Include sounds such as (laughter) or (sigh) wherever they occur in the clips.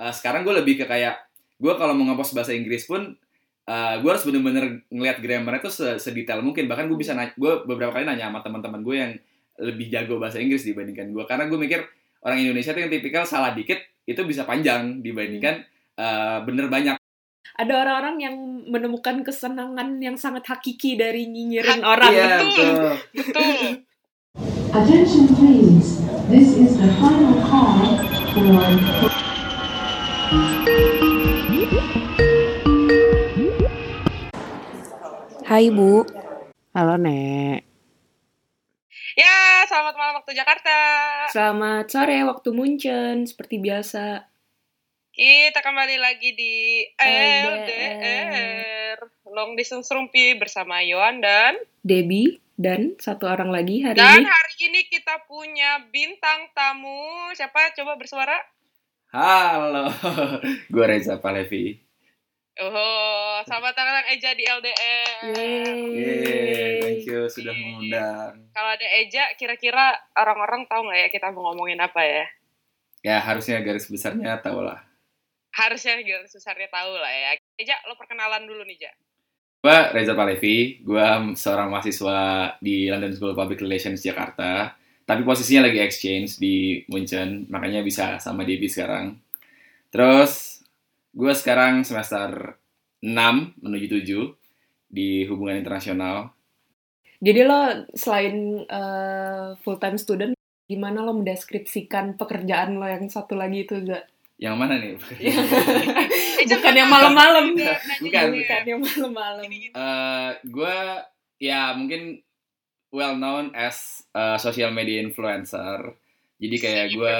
uh, sekarang gue lebih ke kayak gue kalau mau ngepost bahasa Inggris pun uh, gue harus bener-bener ngeliat grammarnya tuh se- sedetail mungkin bahkan gue bisa nanya gue beberapa kali nanya sama teman-teman gue yang lebih jago bahasa Inggris dibandingkan gue karena gue mikir orang Indonesia tuh yang tipikal salah dikit itu bisa panjang dibandingkan uh, bener banyak Ada orang-orang yang menemukan kesenangan yang sangat hakiki dari nyinyirin orang. Iya, betul. betul. Betul. Attention please, this is the final call for Hai Bu, Halo Nek. Ya, selamat malam waktu Jakarta. Selamat sore waktu Munchen seperti biasa. Kita kembali lagi di LDR. Long Distance Rumpi bersama Yohan dan Debbie dan satu orang lagi hari dan ini. hari ini kita punya bintang tamu. Siapa? Coba bersuara. Halo (laughs) gue Reza Palevi Oh, selamat tangan Eja di LDR. Yeay, thank you sudah mengundang Kalau ada Eja, kira-kira orang-orang tahu nggak ya kita mau ngomongin apa ya? ya harusnya garis besarnya tau lah Harusnya garis besarnya tahu lah ya. Eja, lo perkenalan dulu nih, Ja. Gue Reza Palevi, gue seorang mahasiswa di London School of Public Relations Jakarta. Tapi posisinya lagi exchange di Munchen, makanya bisa sama Debbie sekarang. Terus, gue sekarang semester 6 menuju 7 di hubungan internasional. Jadi lo selain full time student, gimana lo mendeskripsikan pekerjaan lo yang satu lagi itu gak? Yang mana nih? (laughs) Eja, Bukan yang malam-malam. Bukan. Bukan yang malam-malam. Eh, gue ya mungkin well known as a social media influencer. Jadi kayak gue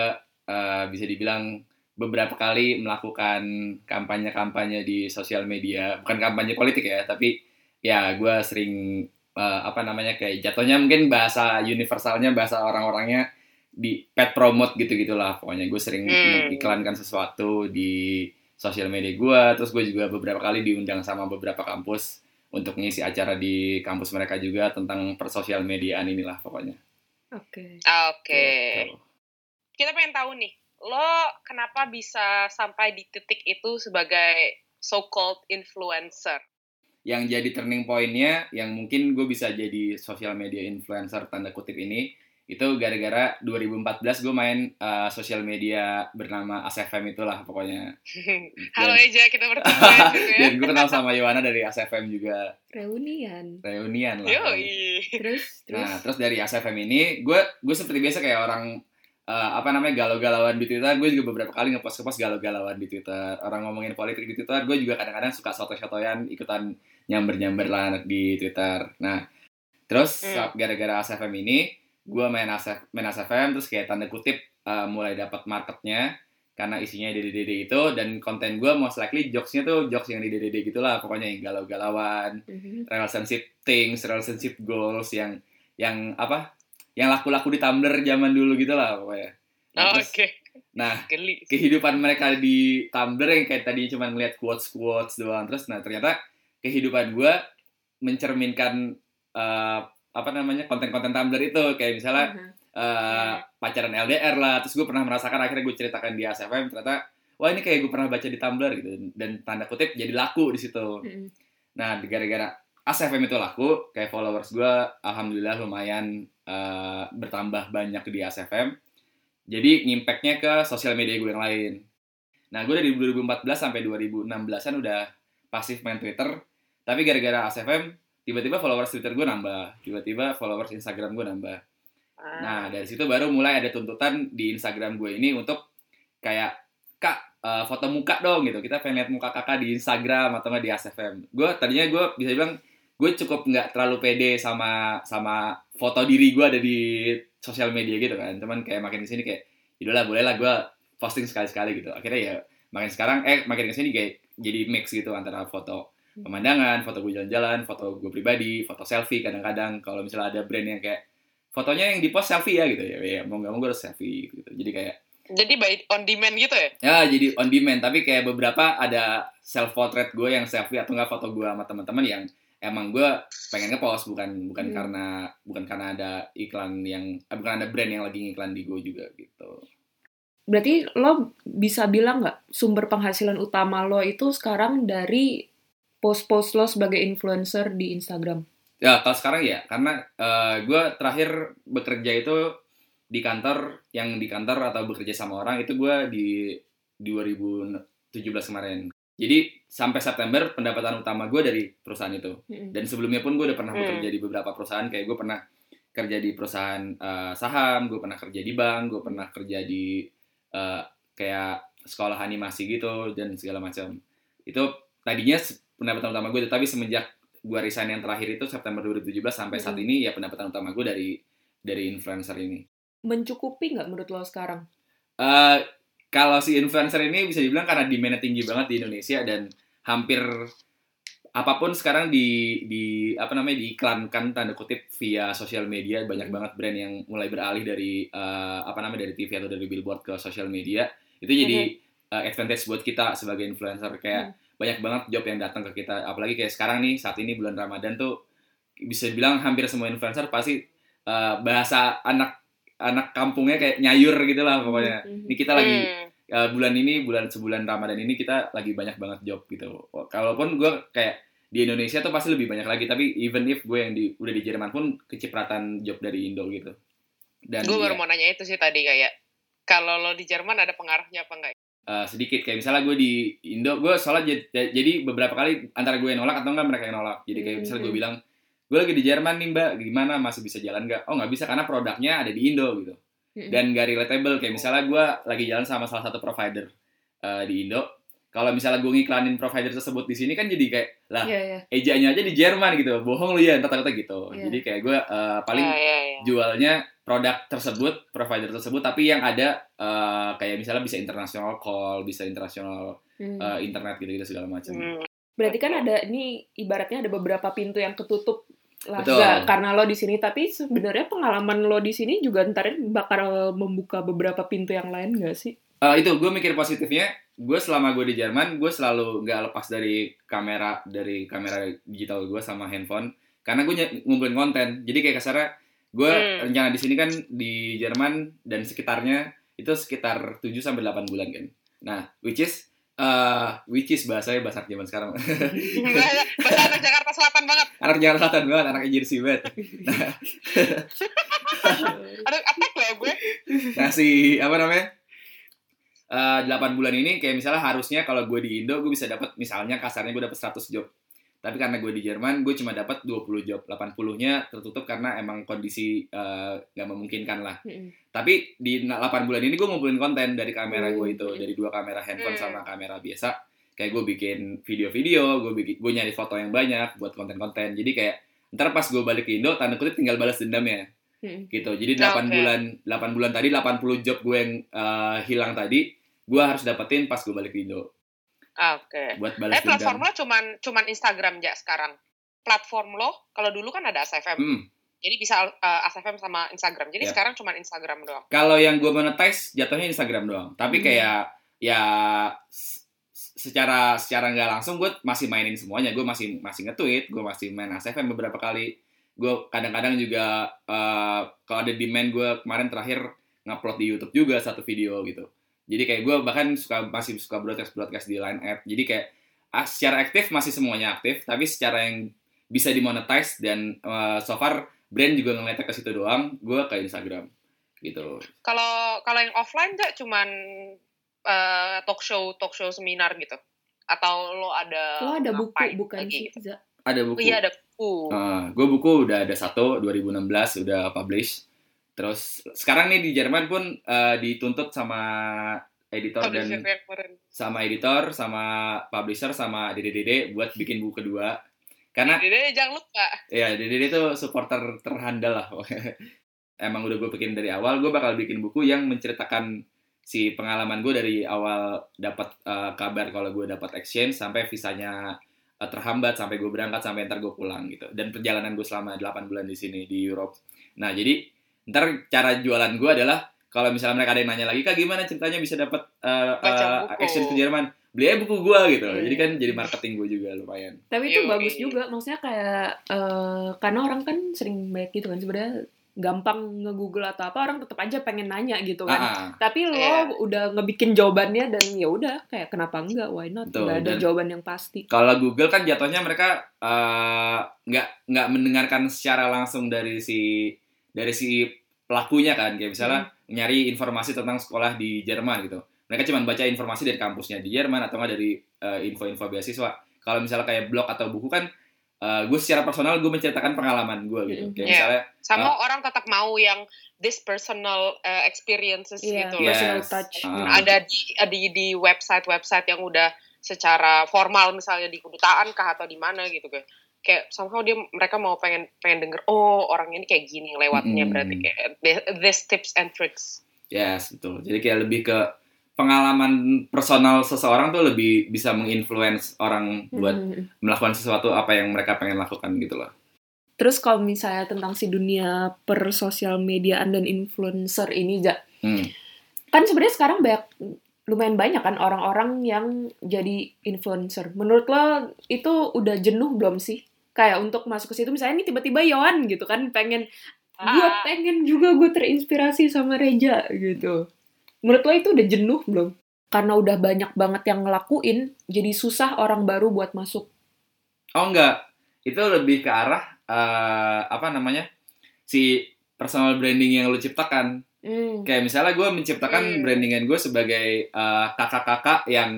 eh, bisa dibilang beberapa kali melakukan kampanye-kampanye di sosial media, bukan kampanye politik ya, tapi ya gue sering eh, apa namanya kayak jatuhnya mungkin bahasa universalnya bahasa orang-orangnya di pet promote gitu gitulah pokoknya. Gue sering Hmm. mengiklankan sesuatu di sosial media gue terus gue juga beberapa kali diundang sama beberapa kampus untuk ngisi acara di kampus mereka juga tentang persosial mediaan inilah pokoknya Oke. Oke. Gitu. Kita pengen tahu nih, lo kenapa bisa sampai di titik itu sebagai so-called influencer? yang jadi turning pointnya yang mungkin gue bisa jadi sosial media influencer tanda kutip ini itu gara-gara 2014 gue main uh, sosial media bernama ASFM itulah pokoknya (laughs) Halo Dan- Eja, kita bertemu ya ya. dan gue kenal sama Yohana dari ASFM juga Reunian. reunian lah Yoi. Terus, terus. Nah, terus dari ASFM ini, gue gue seperti biasa kayak orang eh, apa namanya galau-galauan di Twitter. Gue juga beberapa kali ngepost ngepost galau-galauan di Twitter. Orang ngomongin politik di Twitter, gue juga kadang-kadang suka soto-sotoyan ikutan nyamber-nyamber lah di Twitter. Nah, terus Hmm. gara-gara ASFM ini, gue main ASF, main ASFM terus kayak tanda kutip eh, mulai dapat marketnya karena isinya DDD itu dan konten gue most likely jokesnya tuh jokes yang di DDD gitulah pokoknya yang galau-galauan Mhm. relationship things, relationship goals yang yang apa? Yang laku-laku di Tumblr zaman dulu gitu lah pokoknya. Nah, Oh, Oke, nah, geli. kehidupan mereka di Tumblr yang kayak tadi cuma ngeliat quotes-quotes doang terus nah ternyata kehidupan gua mencerminkan eh, apa namanya konten-konten Tumblr itu kayak misalnya Mhm. eh, pacaran LDR lah terus gue pernah merasakan akhirnya gue ceritakan di ASFM ternyata wah ini kayak gue pernah baca di Tumblr gitu dan tanda kutip jadi laku di situ Mhm. Nah, gara-gara ASFM itu laku, kayak followers gue, alhamdulillah lumayan eh, bertambah banyak di ASFM. Jadi, ngimpact-nya ke sosial media gue yang lain. Nah, gue dari 2014 sampai 2016-an udah pasif main Twitter. Tapi gara-gara ASFM, tiba-tiba followers Twitter gue nambah. Tiba-tiba followers Instagram gue nambah. Ah. Nah, dari situ baru mulai ada tuntutan di Instagram gue ini untuk kayak kak eh, foto muka dong gitu. Kita pengen lihat muka kakak di Instagram atau nggak di ASFM. Gue tadinya gue bisa bilang gue cukup nggak terlalu pede sama sama foto diri gue ada di sosial media gitu kan. Cuman kayak makin ke sini kayak, yaudahlah boleh lah gue posting sekali-sekali gitu. Akhirnya ya makin sekarang eh makin ke sini kayak jadi mix gitu antara foto pemandangan, foto gue jalan-jalan, foto gue pribadi, foto selfie kadang-kadang kalau misalnya ada brand yang kayak fotonya yang di post selfie ya gitu ya, ya mau nggak mau gue harus selfie gitu. Jadi kayak Jadi by on demand gitu ya? ya jadi on demand tapi kayak beberapa ada self portrait gue yang selfie atau enggak foto gue sama teman-teman yang emang gue pengen ngepost bukan bukan Hmm. karena bukan karena ada iklan yang eh, bukan ada brand yang lagi ngiklan di gue juga gitu berarti lo bisa bilang nggak sumber penghasilan utama lo itu sekarang dari post-post lo sebagai influencer di Instagram? Ya, kalau sekarang ya, karena gue terakhir bekerja itu di kantor, yang di kantor atau bekerja sama orang itu gue di 2017 kemarin. Jadi sampai September pendapatan utama gue dari perusahaan itu. Mm-mm. Dan sebelumnya pun gue udah pernah Hmm. bekerja di beberapa perusahaan, kayak gue pernah kerja di perusahaan eh, saham, gue pernah kerja di bank, gue pernah kerja di eh, kayak sekolah animasi gitu dan segala macam. Itu tadinya pendapatan utama gue, tapi semenjak gue resign yang terakhir itu September 2017 sampai saat Mm-mm. ini ya pendapatan utama gue dari dari influencer ini. Mencukupi nggak menurut lo sekarang? Eh, kalau si influencer ini bisa dibilang karena demand tinggi banget di Indonesia dan hampir apa pun sekarang di di apa namanya diiklankan tanda kutip via sosial media banyak banget brand yang mulai beralih dari eh, apa namanya dari TV atau dari billboard ke sosial media itu jadi eh, advantage buat kita sebagai influencer kayak banyak banget job yang datang ke kita apalagi kayak sekarang nih saat ini bulan Ramadan tuh bisa dibilang hampir semua influencer pasti eh, bahasa anak anak kampungnya kayak nyayur gitu lah pokoknya Mhm. ini kita lagi uh, bulan ini bulan sebulan Ramadan ini kita lagi banyak banget job gitu. Kalaupun gue kayak di Indonesia tuh pasti lebih banyak lagi tapi even if gue yang di udah di Jerman pun kecipratan job dari Indo gitu. Dan Gue baru ya, mau nanya itu sih tadi kayak kalau lo di Jerman ada pengaruhnya apa enggak? Uh, sedikit kayak misalnya gue di Indo gue soalnya jadi, jadi beberapa kali antara gue yang nolak atau enggak mereka yang nolak. Jadi kayak misalnya gue Mhm. bilang gue lagi di Jerman nih mbak gimana masih bisa jalan nggak? Oh nggak bisa karena produknya ada di Indo gitu. Mm-mm. dan gak relatable kayak misalnya gue lagi jalan sama salah satu provider uh, di Indo kalau misalnya gue ngiklanin provider tersebut di sini kan jadi kayak lah Iya, iya. ejanya aja di Jerman gitu bohong lu ya entar takutnya gitu Iya. jadi kayak gue uh, paling Ya, ya, ya. jualnya produk tersebut provider tersebut tapi yang ada uh, kayak misalnya bisa international call bisa international Hmm. uh, internet gitu gitu segala macam Hmm. Berarti kan ada ini ibaratnya ada beberapa pintu yang ketutup lah Betul. nggak karena lo di sini tapi sebenarnya pengalaman lo di sini juga ntar bakal membuka beberapa pintu yang lain nggak sih? Uh, itu gue mikir positifnya gue selama gue di Jerman gue selalu nggak lepas dari kamera dari kamera digital gue sama handphone karena gue ngumpulin konten jadi kayak kasarnya gue Hmm. rencana di sini kan di Jerman dan sekitarnya itu sekitar 7 sampai 8 bulan kan nah which is uh, which is bahasanya bahasa zaman sekarang (laughs) bahasa, anak Jakarta Selatan banget. anak Jakarta Selatan banget anak jersey banget (laughs) Ada attack loh gue. Nah si apa namanya? Eh 8 bulan ini kayak misalnya harusnya kalau gue di Indo gue bisa dapat misalnya kasarnya gue dapat 100 job. Tapi karena gue di Jerman gue cuma dapat 20 job. 80-nya tertutup karena emang kondisi eh, nggak memungkinkan lah. Mm-mm. Tapi di 8 bulan ini gue ngumpulin konten dari kamera gue itu, Hmm. dari dua kamera handphone Hmm. sama kamera biasa. Kayak gue bikin video-video, gue bikin gue nyari foto yang banyak buat konten-konten. Jadi kayak ntar pas gue balik ke Indo, tanda kutip tinggal balas dendamnya Mm-mm. gitu. Jadi Oke. 8 bulan 8 bulan tadi 80 job gue yang eh, hilang tadi gue harus dapetin pas gue balik ke Indo Oke. buat balas Eh platform dendam. lo cuman cuman Instagram aja sekarang. Platform lo kalau dulu kan ada ASFM. Hmm. Jadi bisa uh, ASFM sama Instagram. Jadi Ya. sekarang cuman Instagram doang. Kalau yang gue monetize jatuhnya Instagram doang. Tapi Hmm. kayak ya secara secara nggak langsung gue masih mainin semuanya. Gue masih masih nge-tweet, gue masih main ASFM beberapa kali. Gue kadang-kadang juga eh, kalau ada demand gue kemarin terakhir ngupload di YouTube juga satu video gitu. Jadi kayak gue bahkan suka masih suka broadcast broadcast di line app. Jadi kayak ah, secara aktif masih semuanya aktif, tapi secara yang bisa dimonetize dan eh, so far brand juga ngeliatnya ke situ doang. Gue ke Instagram gitu. Kalau kalau yang offline gak cuman uh, talk show talk show seminar gitu. Atau lo ada Lo ada buku bukan lagi sih? gitu? Ada buku. Iya ada buku. gue buku udah ada satu 2016 udah publish. Terus sekarang nih di Jerman pun eh, dituntut sama editor Publisher dan sama editor sama publisher sama DDDD buat bikin buku kedua. Karena Jadi jangan lupa. ya DDD itu supporter terhandal lah. (laughs) Emang udah gue bikin dari awal, gue bakal bikin buku yang menceritakan si pengalaman gue dari awal dapat eh, kabar kalau gue dapat exchange sampai visanya eh, terhambat sampai gue berangkat sampai ntar gue pulang gitu. Dan perjalanan gue selama 8 bulan di sini di Europe. Nah, jadi ntar cara jualan gue adalah kalau misalnya mereka ada yang nanya lagi, Kak gimana ceritanya bisa dapat Baca eh, buku. exchange ke Jerman? Beli aja buku gue gitu. Iya. Jadi kan jadi marketing gue juga lumayan. Tapi itu Yoi. bagus juga, maksudnya kayak eh, karena orang kan sering banyak gitu kan sebenarnya gampang nge-google atau apa orang tetap aja pengen nanya gitu kan. Ah, ah. Tapi lo Iya. udah ngebikin jawabannya dan ya udah kayak kenapa enggak why not Betul, nggak ada dan- jawaban yang pasti. Kalau Google kan jatuhnya mereka eh, nggak nggak mendengarkan secara langsung dari si dari si pelakunya kan kayak misalnya nyari informasi tentang sekolah di Jerman gitu. Mereka cuma baca informasi dari kampusnya di Jerman atau nggak dari eh, info-info beasiswa. Kalau misalnya kayak blog atau buku kan gue secara personal gue menceritakan pengalaman gue gitu. Mhm. Kayak Iya. misalnya Sama orang tetap mau yang this personal uh, experiences Iya, gitu. Yes. personal touch. Ah. Ada di di di website-website yang udah secara formal misalnya di kedutaan kah atau di mana gitu kan. Kayak somehow dia mereka mau pengen pengen denger oh orang ini kayak gini lewatnya Mm-mm. berarti kayak thi- this tips and tricks. Yes, betul. Jadi kayak lebih ke pengalaman personal seseorang tuh lebih bisa menginfluence orang buat Mhm. melakukan sesuatu apa yang mereka pengen lakukan gitu loh. Terus kalau misalnya tentang si dunia per sosial mediaan dan influencer ini, Ja, Hmm. kan sebenarnya sekarang banyak lumayan banyak kan orang-orang yang jadi influencer. Menurut lo itu udah jenuh belum sih? Kayak untuk masuk ke situ misalnya ini tiba-tiba Yohan gitu kan pengen gue Ah. pengen juga gue terinspirasi sama Reja gitu. Menurut lo itu udah jenuh belum? Karena udah banyak banget yang ngelakuin, jadi susah orang baru buat masuk. Oh enggak, itu lebih ke arah eh, apa namanya si personal branding yang lu ciptakan. Hmm. Kayak misalnya gue menciptakan Hmm. brandingan gue sebagai eh, kakak-kakak yang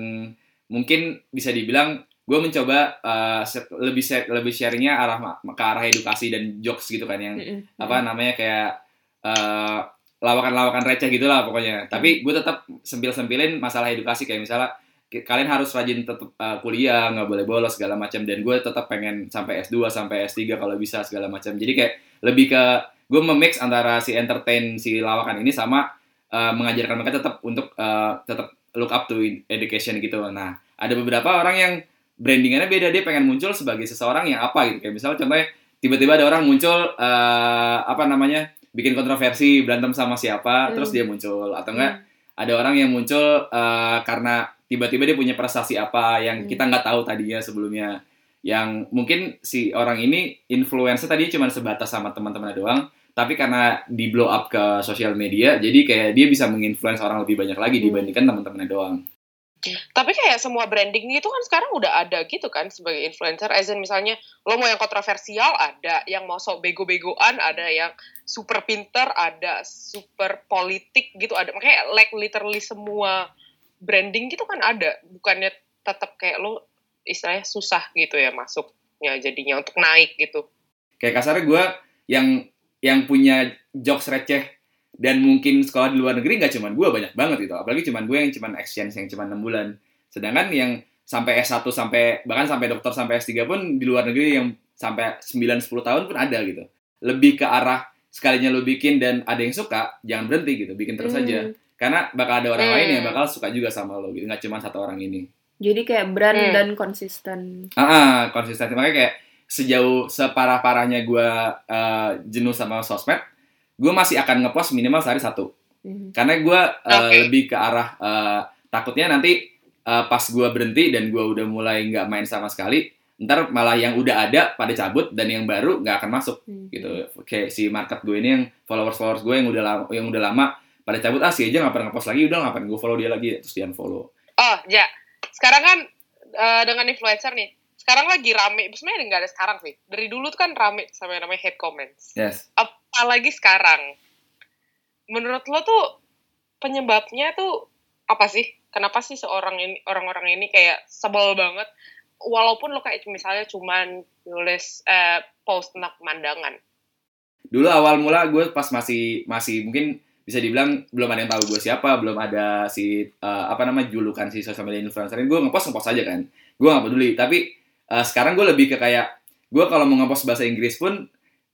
mungkin bisa dibilang gue mencoba se- lebih share- lebih sharingnya arah ke arah edukasi dan jokes gitu kan yang Mm-mm. apa namanya kayak eh, lawakan-lawakan receh gitu lah pokoknya. Tapi gue tetap sempil-sempilin masalah edukasi kayak misalnya kalian harus rajin tetap eh, kuliah, nggak boleh bolos segala macam dan gue tetap pengen sampai S2 sampai S3 kalau bisa segala macam. Jadi kayak lebih ke gue memix antara si entertain si lawakan ini sama eh, mengajarkan mereka tetap untuk eh, tetap look up to education gitu. Nah, ada beberapa orang yang brandingannya beda dia pengen muncul sebagai seseorang yang apa gitu. Kayak misalnya contohnya tiba-tiba ada orang muncul eh, apa namanya bikin kontroversi berantem sama siapa Hmm. terus dia muncul atau enggak ada orang yang muncul eh, karena tiba-tiba dia punya prestasi apa yang Hmm. kita nggak tahu tadinya sebelumnya yang mungkin si orang ini influencer tadi cuma sebatas sama teman-temannya doang tapi karena di blow up ke sosial media jadi kayak dia bisa menginfluence orang lebih banyak lagi Hmm. dibandingkan teman-temannya doang Tapi kayak semua branding itu kan sekarang udah ada gitu kan sebagai influencer. As in misalnya lo mau yang kontroversial ada, yang mau sok bego-begoan ada, yang super pinter ada, super politik gitu ada. Makanya like literally semua branding gitu kan ada. Bukannya tetap kayak lo istilahnya susah gitu ya masuknya jadinya untuk naik gitu. kayak kasarnya gue yang yang punya jokes receh dan mungkin sekolah di luar negeri nggak cuman gue banyak banget gitu apalagi cuman gue yang cuman exchange yang cuman 6 bulan sedangkan yang sampai S1 sampai bahkan sampai dokter sampai S3 pun di luar negeri yang sampai 9 10 tahun pun ada gitu lebih ke arah sekalinya lu bikin dan ada yang suka jangan berhenti gitu bikin terus Hmm. aja karena bakal ada orang Hmm. lain yang bakal suka juga sama lo gitu nggak cuma satu orang ini Jadi kayak brand Hmm. dan konsisten. Ah, ah, konsistensi makanya kayak sejauh separah-parahnya gue eh, jenuh sama sosmed, gue masih akan ngepost minimal sehari satu. Mhm. Karena gue eh, Oke. lebih ke arah eh, takutnya nanti eh, pas gue berhenti dan gue udah mulai nggak main sama sekali, ntar malah yang udah ada pada cabut dan yang baru nggak akan masuk Mhm. gitu. Kayak si market gue ini yang followers followers gue yang udah lama, yang udah lama pada cabut ah si aja nggak pernah ngepost lagi, udah ngapain gue follow dia lagi terus dia unfollow. Oh, ya. Sekarang kan eh, dengan influencer nih. Sekarang lagi rame, sebenarnya nggak ada sekarang sih. Dari dulu tuh kan rame sama yang namanya hate comments. Yes. Apalagi sekarang. Menurut lo tuh penyebabnya tuh apa sih? Kenapa sih seorang ini orang-orang ini kayak sebel banget walaupun lo kayak misalnya cuman nulis eh, post tentang pemandangan. dulu awal mula gue pas masih masih mungkin bisa dibilang belum ada yang tahu gue siapa belum ada si eh, apa nama julukan si sosial media influencer ini gue ngepost ngepost aja kan gue gak peduli tapi eh, sekarang gue lebih ke kayak gue kalau mau ngepost bahasa Inggris pun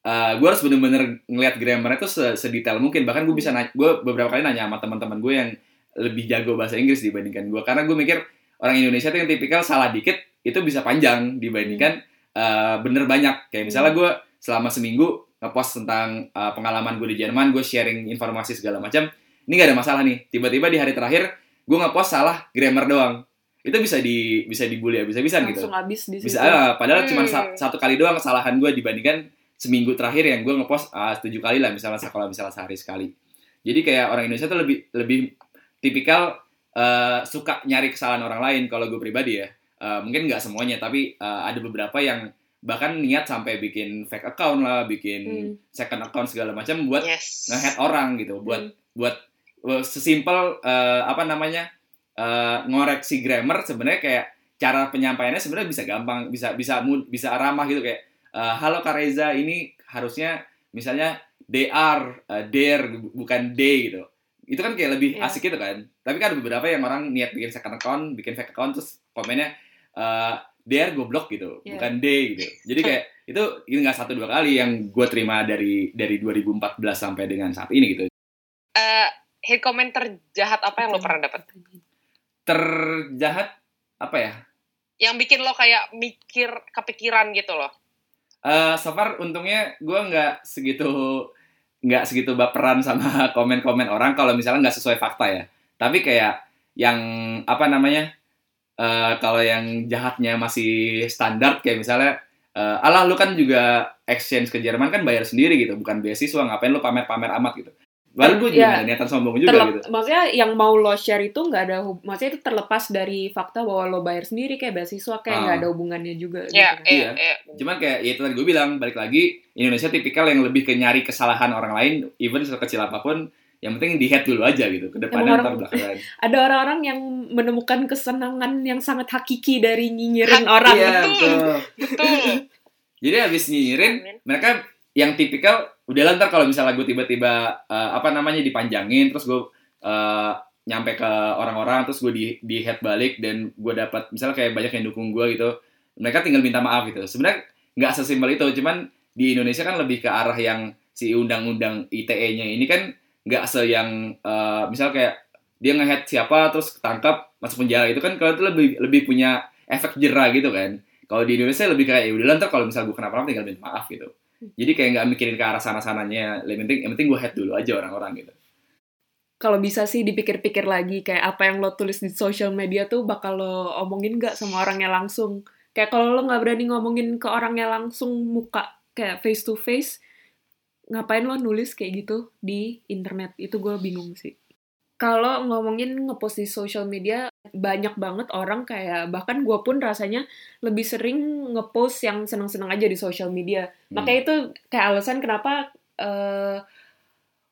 eh, gue harus bener-bener ngeliat grammarnya tuh se- sedetail mungkin bahkan gue bisa gue beberapa kali nanya sama teman-teman gue yang lebih jago bahasa Inggris dibandingkan gue karena gue mikir orang Indonesia tuh yang tipikal salah dikit itu bisa panjang dibandingkan eh, bener banyak kayak misalnya gue selama seminggu ngepost tentang uh, pengalaman gue di Jerman, gue sharing informasi segala macam. Ini gak ada masalah nih. Tiba-tiba di hari terakhir gue ngepost salah grammar doang. Itu bisa di bisa dibully habis-habisan gitu. Langsung habis di situ. Bisa ah, padahal cuma Hmm. sa- satu kali doang kesalahan gue dibandingkan seminggu terakhir yang gue ngepost ah, tujuh kali lah misalnya kalau misalnya sehari sekali jadi kayak orang Indonesia tuh lebih lebih tipikal eh, suka nyari kesalahan orang lain kalau gue pribadi ya Eh, mungkin nggak semuanya tapi eh, ada beberapa yang bahkan niat sampai bikin fake account lah bikin Hmm. second account segala macam buat yes. nge-head orang gitu buat Hmm. buat sesimpel eh, apa namanya eh, ngoreksi grammar sebenarnya kayak cara penyampaiannya sebenarnya bisa gampang bisa bisa bisa ramah gitu kayak eh, halo Kak Reza ini harusnya misalnya dr eh, dare bukan d gitu itu kan kayak lebih Iya. asik gitu kan tapi kan ada beberapa yang orang niat bikin second account bikin fake account terus komennya eh dare goblok gitu Iya. bukan d gitu jadi kayak (laughs) itu ini nggak satu dua kali yang gue terima dari dari 2014 sampai dengan saat ini gitu Eh, hate comment terjahat apa yang lo pernah dapat? terjahat apa ya Yang bikin lo kayak mikir kepikiran gitu loh. Eh so far untungnya gue nggak segitu nggak segitu baperan sama (laughs) komen-komen orang kalau misalnya nggak sesuai fakta ya. Tapi kayak yang apa namanya eh kalau yang jahatnya masih standar kayak misalnya eh alah lu kan juga exchange ke Jerman kan bayar sendiri gitu bukan beasiswa ngapain lu pamer-pamer amat gitu. Baru gue juga Ya. niatan sombong juga Terlep- gitu. Maksudnya yang mau lo share itu nggak ada, hub- maksudnya itu terlepas dari fakta bahwa lo bayar sendiri kayak beasiswa kayak Ah. nggak ada hubungannya juga. Iya, gitu. iya, Iya. iya. Cuman kayak ya itu tadi gue bilang balik lagi Indonesia tipikal yang lebih ke nyari kesalahan orang lain even sekecil apa pun yang penting di head dulu aja gitu ke depannya Emang ntar belakangan. (laughs) Ada orang-orang yang menemukan kesenangan yang sangat hakiki dari nyinyirin orang. Iya, Betul. betul. Betul. Jadi habis nyinyirin, mereka yang tipikal udah ntar kalau misalnya gue tiba-tiba eh, apa namanya dipanjangin terus gue eh, nyampe ke orang-orang terus gue di di head balik dan gue dapat misalnya kayak banyak yang dukung gue gitu. Mereka tinggal minta maaf gitu. Sebenarnya nggak sesimpel itu, cuman di Indonesia kan lebih ke arah yang si undang-undang ITE-nya ini kan nggak se yang eh, misalnya kayak dia ngehead siapa terus ketangkap masuk penjara itu kan kalau itu lebih lebih punya efek jerah gitu kan. Kalau di Indonesia lebih kayak ya udah ntar kalau misalnya gue kenapa-napa tinggal minta maaf gitu. Jadi kayak nggak mikirin ke arah sana-sananya. Yang penting, yang penting gue head dulu aja orang-orang gitu. Kalau bisa sih dipikir-pikir lagi kayak apa yang lo tulis di social media tuh bakal lo omongin nggak sama orangnya langsung. Kayak kalau lo nggak berani ngomongin ke orangnya langsung muka kayak face to face, ngapain lo nulis kayak gitu di internet? Itu gue bingung sih. Kalau ngomongin ngepost di social media, banyak banget orang kayak bahkan gue pun rasanya lebih sering ngepost yang seneng-seneng aja di social media. Hmm. Makanya itu kayak alasan kenapa eh,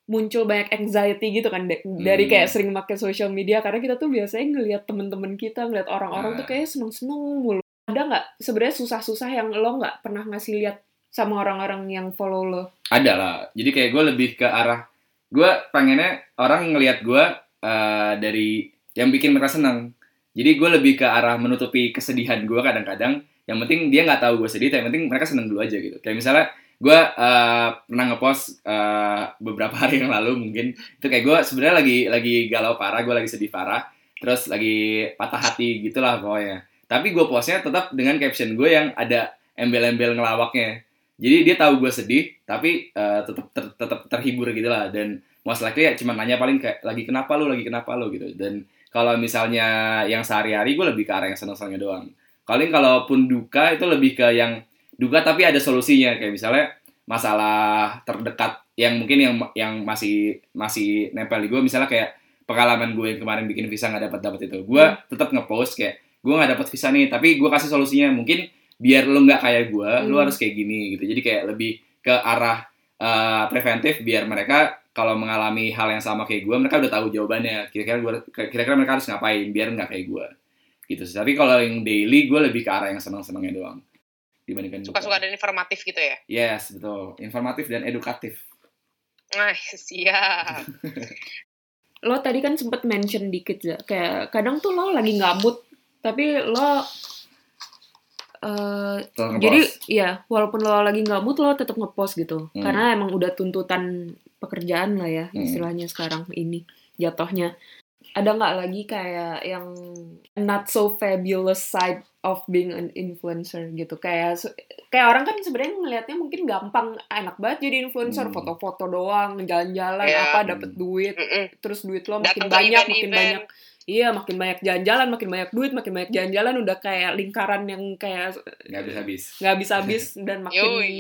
muncul banyak anxiety gitu kan da- dari Hmm. kayak sering pakai social media karena kita tuh biasanya ngelihat temen-temen kita ngelihat orang-orang Nah. tuh kayak seneng-seneng mulu. Ada nggak sebenarnya susah-susah yang lo nggak pernah ngasih lihat sama orang-orang yang follow lo? Ada lah. Jadi kayak gue lebih ke arah gue pengennya orang ngelihat gue eh, dari yang bikin mereka senang. Jadi gue lebih ke arah menutupi kesedihan gue kadang-kadang. Yang penting dia nggak tahu gue sedih, tapi yang penting mereka senang dulu aja gitu. Kayak misalnya gue eh, pernah ngepost eh, beberapa (laughs) hari yang lalu mungkin itu kayak gue sebenarnya lagi lagi galau parah, gue lagi sedih parah, terus lagi patah hati gitulah pokoknya. Tapi gue postnya tetap dengan caption gue yang ada embel-embel ngelawaknya. Jadi dia tahu gue sedih, tapi eh, tetap ter- tetap terhibur gitu lah. Dan most likely ya cuma nanya paling kayak lagi kenapa lu, lagi kenapa lu? gitu. Dan kalau misalnya yang sehari-hari gue lebih ke arah yang seneng-senengnya doang. Paling kalaupun duka itu lebih ke yang duka tapi ada solusinya. Kayak misalnya masalah terdekat yang mungkin yang yang masih masih nempel di gue misalnya kayak pengalaman gue yang kemarin bikin visa nggak dapat dapat itu gue tetap ngepost kayak gue nggak dapat visa nih tapi gue kasih solusinya. Mungkin biar lu nggak kayak gue lu Hmm. harus kayak gini gitu jadi kayak lebih ke arah eh, preventif biar mereka kalau mengalami hal yang sama kayak gue mereka udah tahu jawabannya kira-kira gue kira-kira mereka harus ngapain biar nggak kayak gue gitu sih tapi kalau yang daily gue lebih ke arah yang senang-senangnya doang dibandingkan. Suka-suka dan informatif gitu ya. yes betul informatif dan edukatif Nah, siap. Lo tadi kan sempet mention dikit ya, kayak kadang tuh lo lagi nggak mood, tapi lo eh. Jadi ya walaupun lo lagi nggak mood lo tetap ngepost gitu Hmm. karena emang udah tuntutan pekerjaan lah ya Hmm. istilahnya sekarang ini jatuhnya. ada nggak lagi kayak yang not so fabulous side of being an influencer gitu kayak kayak orang kan sebenarnya ngelihatnya mungkin gampang enak banget jadi influencer Hmm. foto-foto doang jalan-jalan Iya. apa dapat duit Mm-mm. terus duit lo makin Datang banyak makin banyak iya makin banyak jalan-jalan makin banyak duit makin banyak jalan-jalan udah kayak lingkaran yang kayak nggak bisa habis. nggak habis habis (laughs) dan makin Yoi.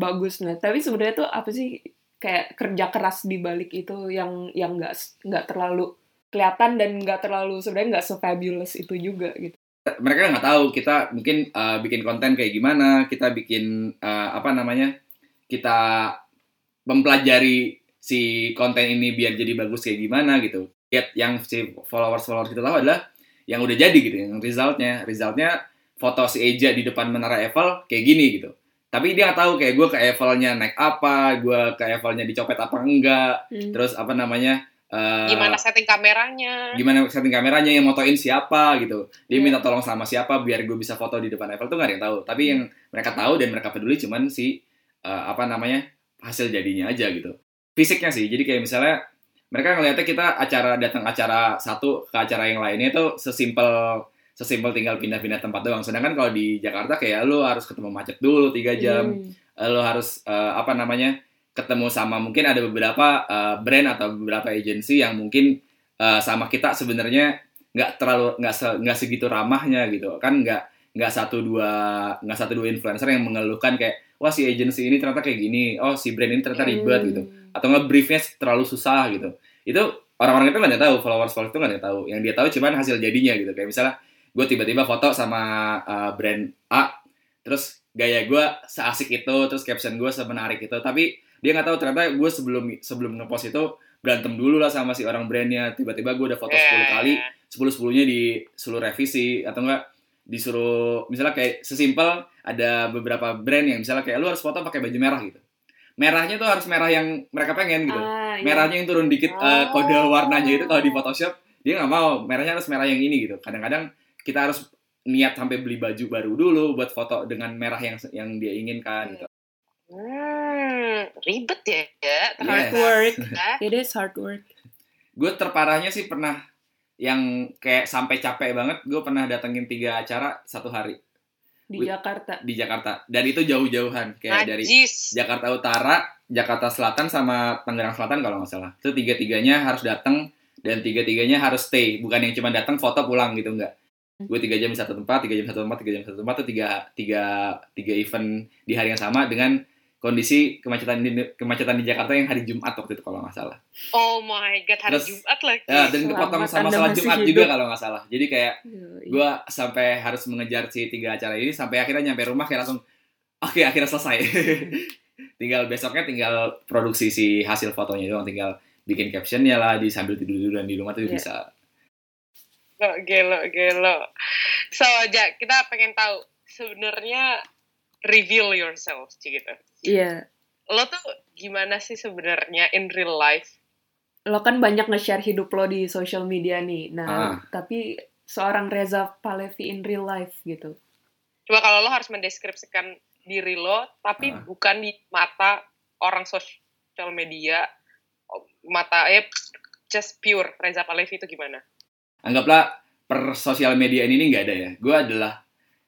bagus. Nah tapi sebenarnya tuh apa sih kayak kerja keras di balik itu yang yang nggak nggak terlalu kelihatan dan nggak terlalu sebenarnya nggak se-fabulous itu juga gitu. Mereka nggak tahu kita mungkin uh, bikin konten kayak gimana kita bikin uh, apa namanya kita mempelajari si konten ini biar jadi bagus kayak gimana gitu lihat yang si followers followers kita tahu adalah yang udah jadi gitu yang resultnya. Resultnya foto si Eja di depan menara Eiffel kayak gini gitu. Tapi dia nggak tahu kayak gue ke Eiffelnya naik apa gue ke Eiffelnya dicopet apa enggak. Terus apa namanya uh, Gimana setting kameranya? gimana setting kameranya yang motoin siapa gitu. Dia Iya. minta tolong sama siapa biar gue bisa foto di depan Eiffel tuh gak ada yang tahu. Tapi yang mereka tahu dan mereka peduli cuman si uh, apa namanya hasil jadinya aja gitu. Fisiknya sih jadi kayak misalnya mereka ngeliatnya kita acara datang acara satu ke acara yang lainnya itu sesimpel sesimpel tinggal pindah-pindah tempat doang. Sedangkan kalau di Jakarta kayak lu harus ketemu macet dulu tiga jam. Hmm. lo harus eh, apa namanya ketemu sama mungkin ada beberapa eh, brand atau beberapa agensi yang mungkin eh, sama kita sebenarnya nggak terlalu nggak se, nggak segitu ramahnya gitu. Kan nggak nggak satu dua nggak satu dua influencer yang mengeluhkan kayak wah si agensi ini ternyata kayak gini. Oh si brand ini ternyata ribet Hmm. gitu atau nggak briefnya terlalu susah gitu. Itu orang-orang itu nggak ada tahu followers followers itu nggak ada tahu. Yang dia tahu cuman hasil jadinya gitu. Kayak misalnya gue tiba-tiba foto sama uh, brand A terus gaya gue seasik itu terus caption gue semenarik itu. Tapi dia nggak tahu ternyata gue sebelum sebelum ngepost itu berantem dulu lah sama si orang brandnya. Tiba-tiba gue udah foto 10 Eh, kali sepuluh sepuluhnya disuruh revisi atau enggak disuruh misalnya kayak sesimpel ada beberapa brand yang misalnya kayak lu harus foto pakai baju merah gitu merahnya tuh harus merah yang mereka pengen gitu. Ah, iya. merahnya yang turun dikit eh, kode warnanya itu kalau di Photoshop dia nggak mau. Merahnya harus merah yang ini gitu. Kadang-kadang kita harus niat sampai beli baju baru dulu buat foto dengan merah yang yang dia inginkan gitu. Hmm, ribet ya, ya. Hard (laughs) work. It is hard work. Gue terparahnya sih pernah yang kayak sampai capek banget gue pernah datengin tiga acara satu hari di Wih. Jakarta di Jakarta dan itu jauh-jauhan kayak dari Najis. Jakarta Utara, Jakarta Selatan sama Tangerang Selatan kalau nggak salah. Itu tiga-tiganya harus datang dan tiga-tiganya harus stay, bukan yang cuma datang foto pulang gitu enggak. Gue tiga jam di satu tempat, tiga jam di satu tempat, tiga jam di satu tempat itu tiga tiga tiga event di hari yang sama dengan kondisi kemacetan di kemacetan di Jakarta yang hari Jumat waktu itu kalau nggak salah. Oh my god, hari Terus- Jumat lagi. Ya, dan kepotong sama salat Jumat hidup. juga kalau nggak salah. Jadi kayak gue sampai harus mengejar si tiga acara ini sampai akhirnya nyampe rumah kayak langsung oke akhirnya selesai (laughs) tinggal besoknya tinggal produksi si hasil fotonya doang tinggal bikin captionnya lah di sambil tidur tiduran di rumah tuh Iya. bisa Gelo, gelo, gelo. So, Ja, kita pengen tahu sebenarnya reveal yourself gitu. iya Lo tuh gimana sih sebenarnya in real life? lo kan banyak nge-share hidup lo di social media nih. Nah, Ah. tapi seorang Reza Palevi in real life gitu. Coba kalau lo harus mendeskripsikan diri lo, tapi Ah. bukan di mata orang sosial media, mata eh just pure Reza Palevi itu gimana? anggaplah per sosial media ini nggak ada ya gue adalah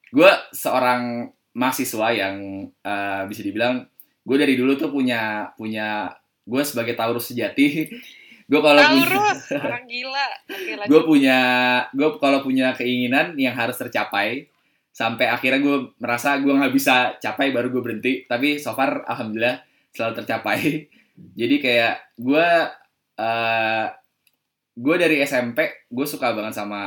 gue seorang mahasiswa yang eh, bisa dibilang gue dari dulu tuh punya punya gue sebagai Taurus sejati. (laughs) Gue kalau punya (laughs) orang gila. Gue punya gue kalau punya keinginan yang harus tercapai sampai akhirnya gue merasa gue nggak bisa capai baru gue berhenti. Tapi so far alhamdulillah selalu tercapai. (laughs) Jadi kayak gue eh gue dari SMP gue suka banget sama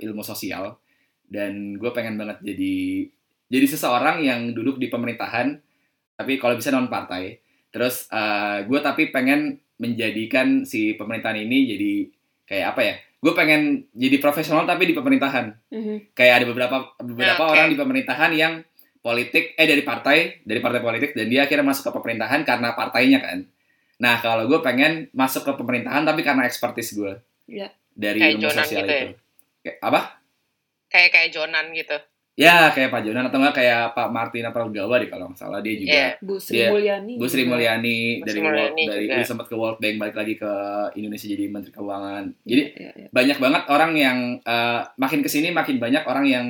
ilmu sosial. Dan gue pengen banget jadi jadi seseorang yang duduk di pemerintahan tapi kalau bisa non partai terus eh gue tapi pengen menjadikan si pemerintahan ini jadi kayak apa ya gue pengen jadi profesional tapi di pemerintahan Mhm. kayak ada beberapa beberapa Oke. orang di pemerintahan yang politik eh dari partai dari partai politik dan dia akhirnya masuk ke pemerintahan karena partainya kan nah kalau gue pengen masuk ke pemerintahan tapi karena ekspertis gue Iya. dari Kayak ilmu Jonan sosial gitu ya? itu kayak apa Kayak kayak Jonan gitu. Ya kayak Pak Jonan atau enggak kayak Pak Martin atau Gawa deh kalau nggak salah dia juga. Iya. Bu Sri Dia- Mulyani. Bu Sri. Mulyani dari World, dari juga. sempat ke World Bank balik lagi ke Indonesia jadi Menteri Keuangan. Jadi Iya, iya. banyak banget orang yang eh, makin ke sini makin banyak orang yang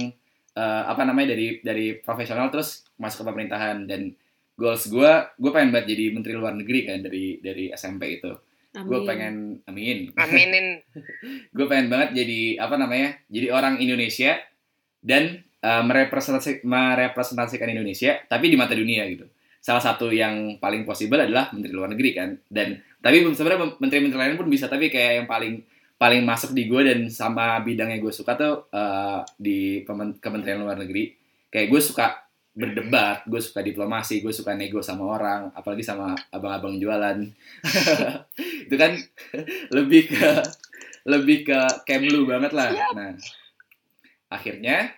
eh, apa namanya dari dari profesional terus masuk ke pemerintahan dan goals gue gue pengen banget jadi menteri luar negeri kan dari dari SMP itu gue pengen amin Aminin. (laughs) gue pengen banget jadi apa namanya jadi orang Indonesia dan eh, merepresentasi merepresentasikan Indonesia tapi di mata dunia gitu. Salah satu yang paling possible adalah menteri luar negeri kan? Dan tapi sebenarnya menteri-menteri lain pun bisa tapi kayak yang paling paling masuk di gue dan sama bidangnya gue suka tuh eh, di Kementerian Luar Negeri. Kayak gue suka berdebat gue suka diplomasi gue suka nego sama orang apalagi sama abang-abang jualan. (laughs) Itu kan lebih ke lebih ke Kemlu banget lah. Nah akhirnya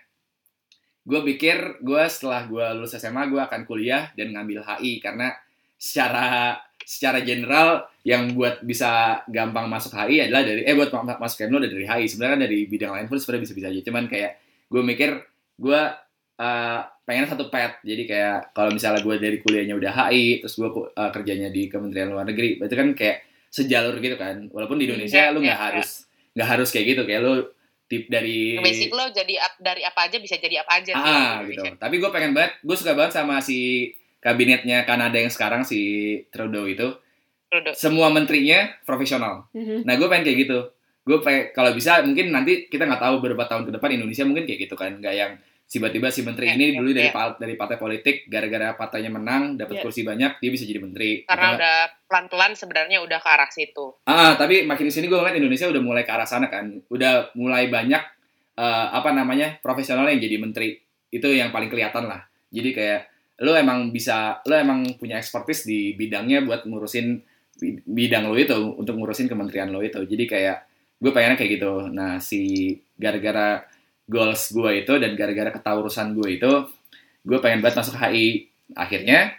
gue pikir gue setelah gue lulus SMA gue akan kuliah dan ngambil HI karena secara secara general yang buat bisa gampang masuk HI adalah dari eh buat ma- masuk adalah dari HI sebenarnya kan dari bidang lain pun sebenarnya bisa-bisa aja. Cuman kayak gue mikir gue eh, pengen satu pet. Jadi kayak kalau misalnya gue dari kuliahnya udah HI terus gue eh, kerjanya di Kementerian Luar Negeri berarti kan kayak sejalur gitu kan. Walaupun di Indonesia Iya, lu nggak iya, harus nggak harus kayak gitu. Kayak lu tip dari Basic lo jadi ap- dari apa aja bisa jadi apa aja ah gitu Indonesia. tapi gue pengen banget gue suka banget sama si kabinetnya Kanada yang sekarang si Trudeau itu Trudeau. semua menterinya profesional Mhm. nah gue pengen kayak gitu gue pengen kalau bisa mungkin nanti kita nggak tahu beberapa tahun ke depan Indonesia mungkin kayak gitu kan nggak yang tiba-tiba si menteri Ya, ini ya, dulu dari ya. dari partai politik gara-gara partainya menang dapat Ya. kursi banyak dia bisa jadi menteri Karena Atau- udah pelan-pelan sebenarnya udah ke arah situ. Ah, tapi makin di sini gue ngeliat Indonesia udah mulai ke arah sana kan. Udah mulai banyak eh, apa namanya profesional yang jadi menteri. Itu yang paling kelihatan lah. Jadi kayak lo emang bisa, lo emang punya expertise di bidangnya buat ngurusin bi- bidang lo itu untuk ngurusin kementerian lo itu. Jadi kayak gue pengennya kayak gitu. Nah si gara-gara goals gue itu dan gara-gara ketaurusan gue itu, gue pengen banget masuk HI. Akhirnya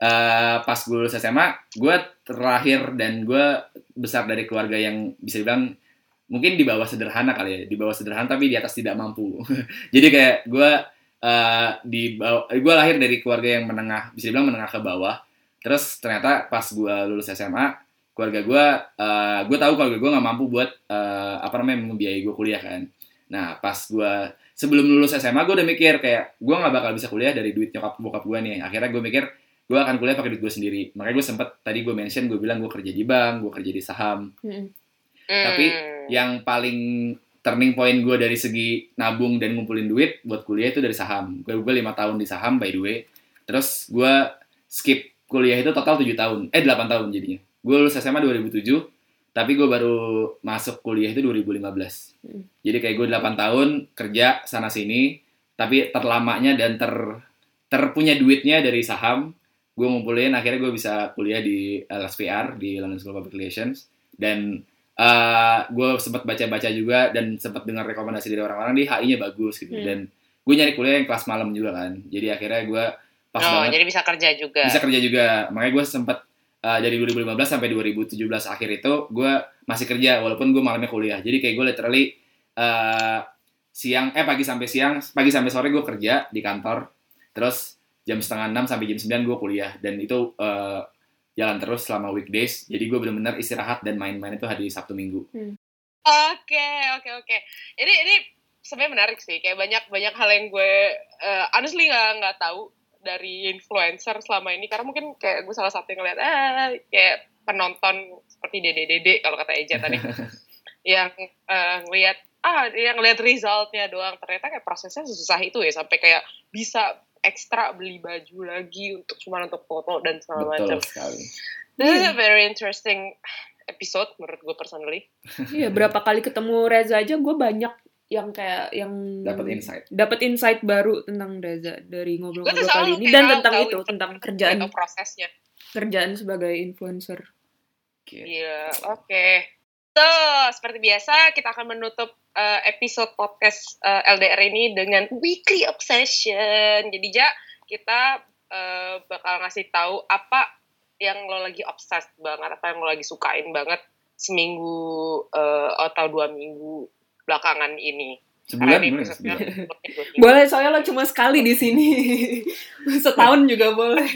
eh, pas gue lulus SMA, gue terlahir dan gue besar dari keluarga yang bisa dibilang mungkin di bawah sederhana kali ya, di bawah sederhana tapi di atas tidak mampu. (laughs) Jadi kayak gue eh, di bawah, gue lahir dari keluarga yang menengah, bisa dibilang menengah ke bawah. Terus ternyata pas gue lulus SMA, keluarga gue, eh, gue tahu keluarga gue nggak mampu buat eh, apa namanya membiayai gue kuliah kan. Nah pas gue sebelum lulus SMA gue udah mikir kayak gue nggak bakal bisa kuliah dari duit nyokap bokap gue nih. Akhirnya gue mikir gue akan kuliah pakai duit gue sendiri. Makanya gue sempet tadi gue mention gue bilang gue kerja di bank, gue kerja di saham. Mhm. Tapi Hmm. Yang paling turning point gue dari segi nabung dan ngumpulin duit buat kuliah itu dari saham. Gue gue lima tahun di saham by the way. Terus gue skip kuliah itu total 7 tahun, eh 8 tahun jadinya. Gue lulus SMA 2007, tapi gue baru masuk kuliah itu 2015. Hmm. Jadi kayak gue 8 tahun kerja sana sini, tapi terlamanya dan ter terpunya duitnya dari saham. Gue ngumpulin, akhirnya gue bisa kuliah di LSPR di London School of Public Relations dan eh gue sempat baca-baca juga dan sempat dengar rekomendasi dari orang-orang di HI-nya bagus gitu Hmm. dan gue nyari kuliah yang kelas malam juga kan jadi akhirnya gue pas oh, banget jadi bisa kerja juga. bisa kerja juga makanya gue sempat eh, dari 2015 sampai 2017 akhir itu gue masih kerja walaupun gue malamnya kuliah. Jadi kayak gue literally eh, siang eh pagi sampai siang pagi sampai sore gue kerja di kantor. Terus jam setengah enam sampai jam 9 gue kuliah. Dan itu eh, jalan terus selama weekdays. Jadi gue benar-benar istirahat dan main-main itu hari Sabtu Minggu. Oke, oke, oke. Ini ini sebenarnya menarik sih. Kayak banyak banyak hal yang gue eh, honestly nggak nggak tahu dari influencer selama ini karena mungkin kayak gue salah satu yang ngeliat ah kayak penonton seperti Dede Dede kalau kata Eja tadi (laughs) yang eh, ngeliat ah yang ngeliat resultnya doang ternyata kayak prosesnya susah itu ya sampai kayak bisa ekstra beli baju lagi untuk cuma untuk foto dan segala betul macam. sekali This is a very interesting episode menurut gue personally. Iya, berapa kali ketemu Reza aja gue banyak yang kayak yang dapat insight dapat insight baru tentang Reza dari ngobrol-ngobrol kali ini dan tentang itu tentang kerjaan prosesnya. kerjaan sebagai influencer. Oke. Iya, oke. So, seperti biasa kita akan menutup uh, episode podcast uh, LDR ini dengan weekly obsession. Jadi ja, kita uh, bakal ngasih tahu apa yang lo lagi obsessed banget, apa yang lo lagi sukain banget seminggu uh, atau dua minggu belakangan ini. Sebulan Hari boleh sebulan? (laughs) Boleh soalnya lo cuma sekali di sini. (laughs) Setahun juga boleh.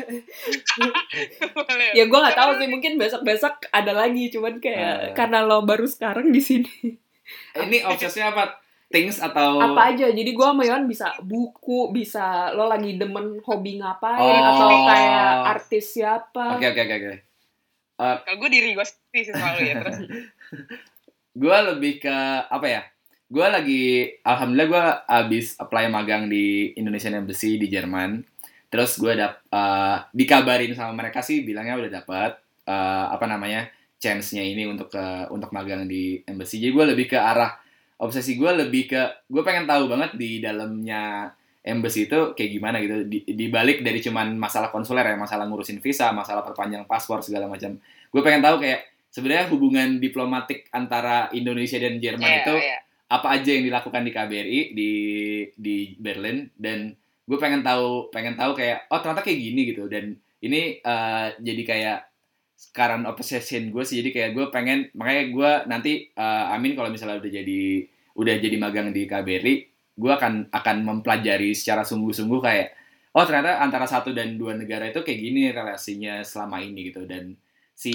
Boleh. Ya gue nggak tahu sih mungkin besok-besok ada lagi cuman kayak Ah. karena lo baru sekarang di sini. Ini obsesnya apa? Things atau Apa aja. Jadi gue sama Yon bisa buku, bisa lo lagi demen hobi ngapain Oh. atau kayak artis siapa. Oke oke oke oke. Kalau gue diri gue sendiri sih selalu ya terus. (laughs) Gue lebih ke apa ya? Gue lagi alhamdulillah gue abis apply magang di Indonesian Embassy di Jerman. Terus gue dap eh, dikabarin sama mereka sih bilangnya udah dapat eh, apa namanya chance-nya ini untuk ke untuk magang di embassy. Jadi gue lebih ke arah obsesi gue lebih ke gue pengen tahu banget di dalamnya embassy itu kayak gimana gitu di, di balik dari cuman masalah konsuler ya masalah ngurusin visa masalah perpanjang paspor segala macam gue pengen tahu kayak sebenarnya hubungan diplomatik antara Indonesia dan Jerman Iya, itu iya. Apa aja yang dilakukan di KBRI di di Berlin dan gue pengen tahu pengen tahu kayak oh ternyata kayak gini gitu. Dan ini eh, jadi kayak sekarang obsession gue sih. Jadi kayak gue pengen makanya gue nanti eh, Amin kalau misalnya udah jadi udah jadi magang di KBRI gue akan akan mempelajari secara sungguh-sungguh kayak oh ternyata antara satu dan dua negara itu kayak gini relasinya selama ini gitu. Dan si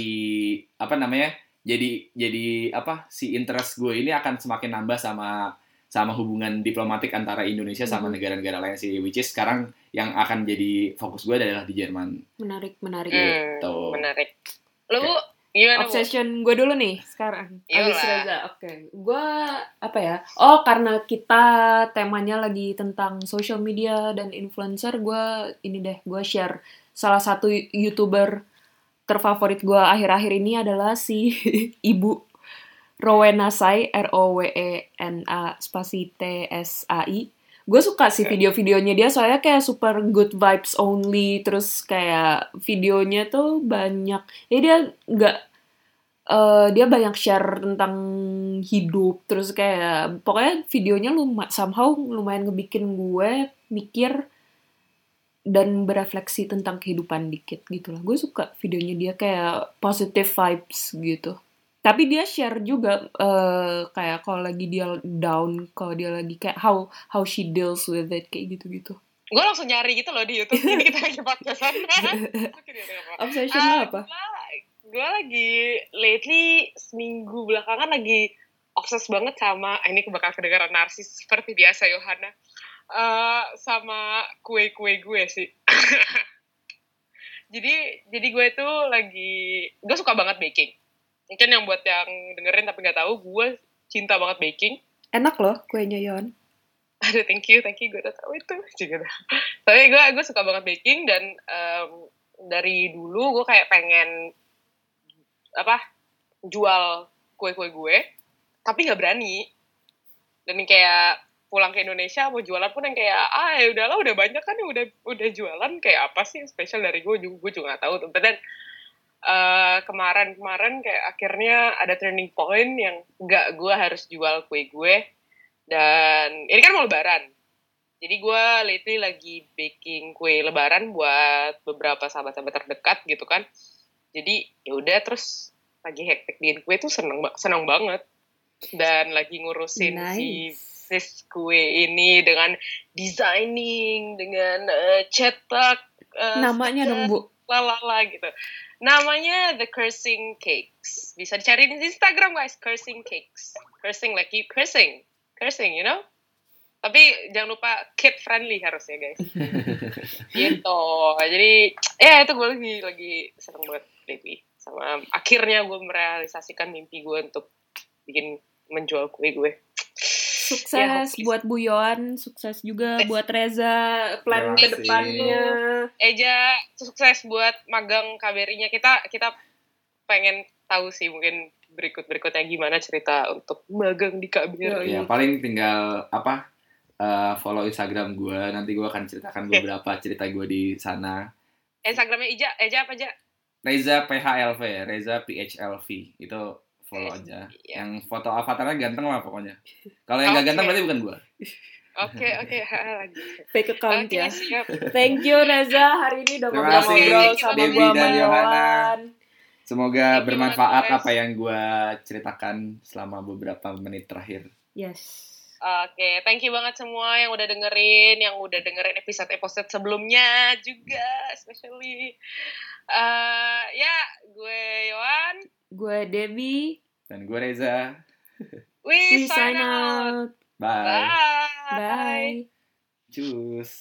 apa namanya jadi jadi apa si interest gue ini akan semakin nambah sama sama hubungan diplomatik antara Indonesia sama Mhm. negara-negara lain sih which is sekarang yang akan jadi fokus gue adalah di Jerman Menarik, menarik. Hmm, Gitu. menarik. Lo gimana bu? Obsession gue dulu nih sekarang. Abis. Reza, oke. Gue apa ya? Oh karena kita temanya lagi tentang social media dan influencer, gue ini deh, gue share salah satu youtuber terfavorit gue akhir-akhir ini adalah si (laughs) ibu Rowena Sai, R O W E N A spasi T S A I. Gue suka sih video-videonya dia soalnya kayak super good vibes only terus kayak videonya tuh banyak ya dia nggak eh, dia banyak share tentang hidup terus kayak pokoknya videonya luma, somehow lumayan ngebikin gue mikir dan berefleksi tentang kehidupan dikit gitu lah gue suka videonya dia kayak positive vibes gitu tapi dia share juga eh, kayak kalau lagi dia down kalau dia lagi kayak how how she deals with it kayak gitu gitu Gue langsung nyari gitu loh di YouTube. Ini kita lagi podcastan. (laughs) obsession Ah, lo apa Gue lagi lately seminggu belakangan lagi obses banget sama ah, ini bakal kedengaran narsis seperti biasa Yohana Eh, sama kue-kue gue sih. (laughs) jadi jadi gue tuh lagi gue suka banget baking. Mungkin yang buat yang dengerin tapi nggak tahu gue cinta banget baking. enak loh kuenya Yon (laughs) Aduh, thank you, thank you, gue udah tahu itu. Juga dah. Tapi gue gue suka banget baking dan em, dari dulu gue kayak pengen apa jual kue-kue gue, tapi nggak berani. Dan kayak pulang ke Indonesia mau jualan pun yang kayak ah ya udahlah udah banyak kan yang udah udah jualan kayak apa sih spesial dari gue juga gue juga nggak tahu tuh. Then, eh, kemarin-kemarin kayak akhirnya ada turning point yang nggak gue harus jual kue gue dan ini kan mau lebaran. Jadi gue lately lagi baking kue lebaran buat beberapa sahabat-sahabat terdekat gitu kan. Jadi ya udah terus lagi hektik bikin kue tuh seneng seneng banget. Dan lagi ngurusin si Sis kue ini dengan designing, dengan eh, cetak, eh, namanya dong bu lalala gitu. Namanya The Cursing Cakes. Bisa dicari di Instagram guys, Cursing Cakes. Cursing like you cursing. Cursing, you know? Tapi jangan lupa kid friendly harusnya guys. (laughs) gitu. Jadi ya itu gue lagi lagi seneng banget lately. Sama akhirnya gue merealisasikan mimpi gue untuk bikin menjual kue gue. Sukses Ya, buat Bu Yon sukses juga Eh. buat Reza plan ke depannya. Eja sukses buat magang KBRI-nya kita kita pengen tahu sih mungkin berikut berikutnya gimana cerita untuk magang di KBRI. ya paling tinggal apa eh, follow Instagram gue nanti gue akan ceritakan beberapa cerita gue di sana. Instagramnya Ija, Eja apa Eja? Reza PHLV Reza PHLV itu follow Eh, aja iya. yang foto avatarnya ganteng lah pokoknya kalau yang nggak Oke. ganteng berarti bukan gue Oke oke (laughs) lagi. fake account Oke ya siap. thank you Reza hari ini udah Terima kasih, ngobrol-ngobrol sama Debbie gua sama dan Yohana. Yohan semoga Thank you bermanfaat guys. apa yang gue ceritakan selama beberapa menit terakhir yes Oke, thank you banget semua yang udah dengerin, yang udah dengerin episode-episode sebelumnya juga, especially. Eh, ya, gue Yohan. Gue Debbie. Dan gue Reza. (laughs) We, We sign out. Bye. Bye. Bye. Cus.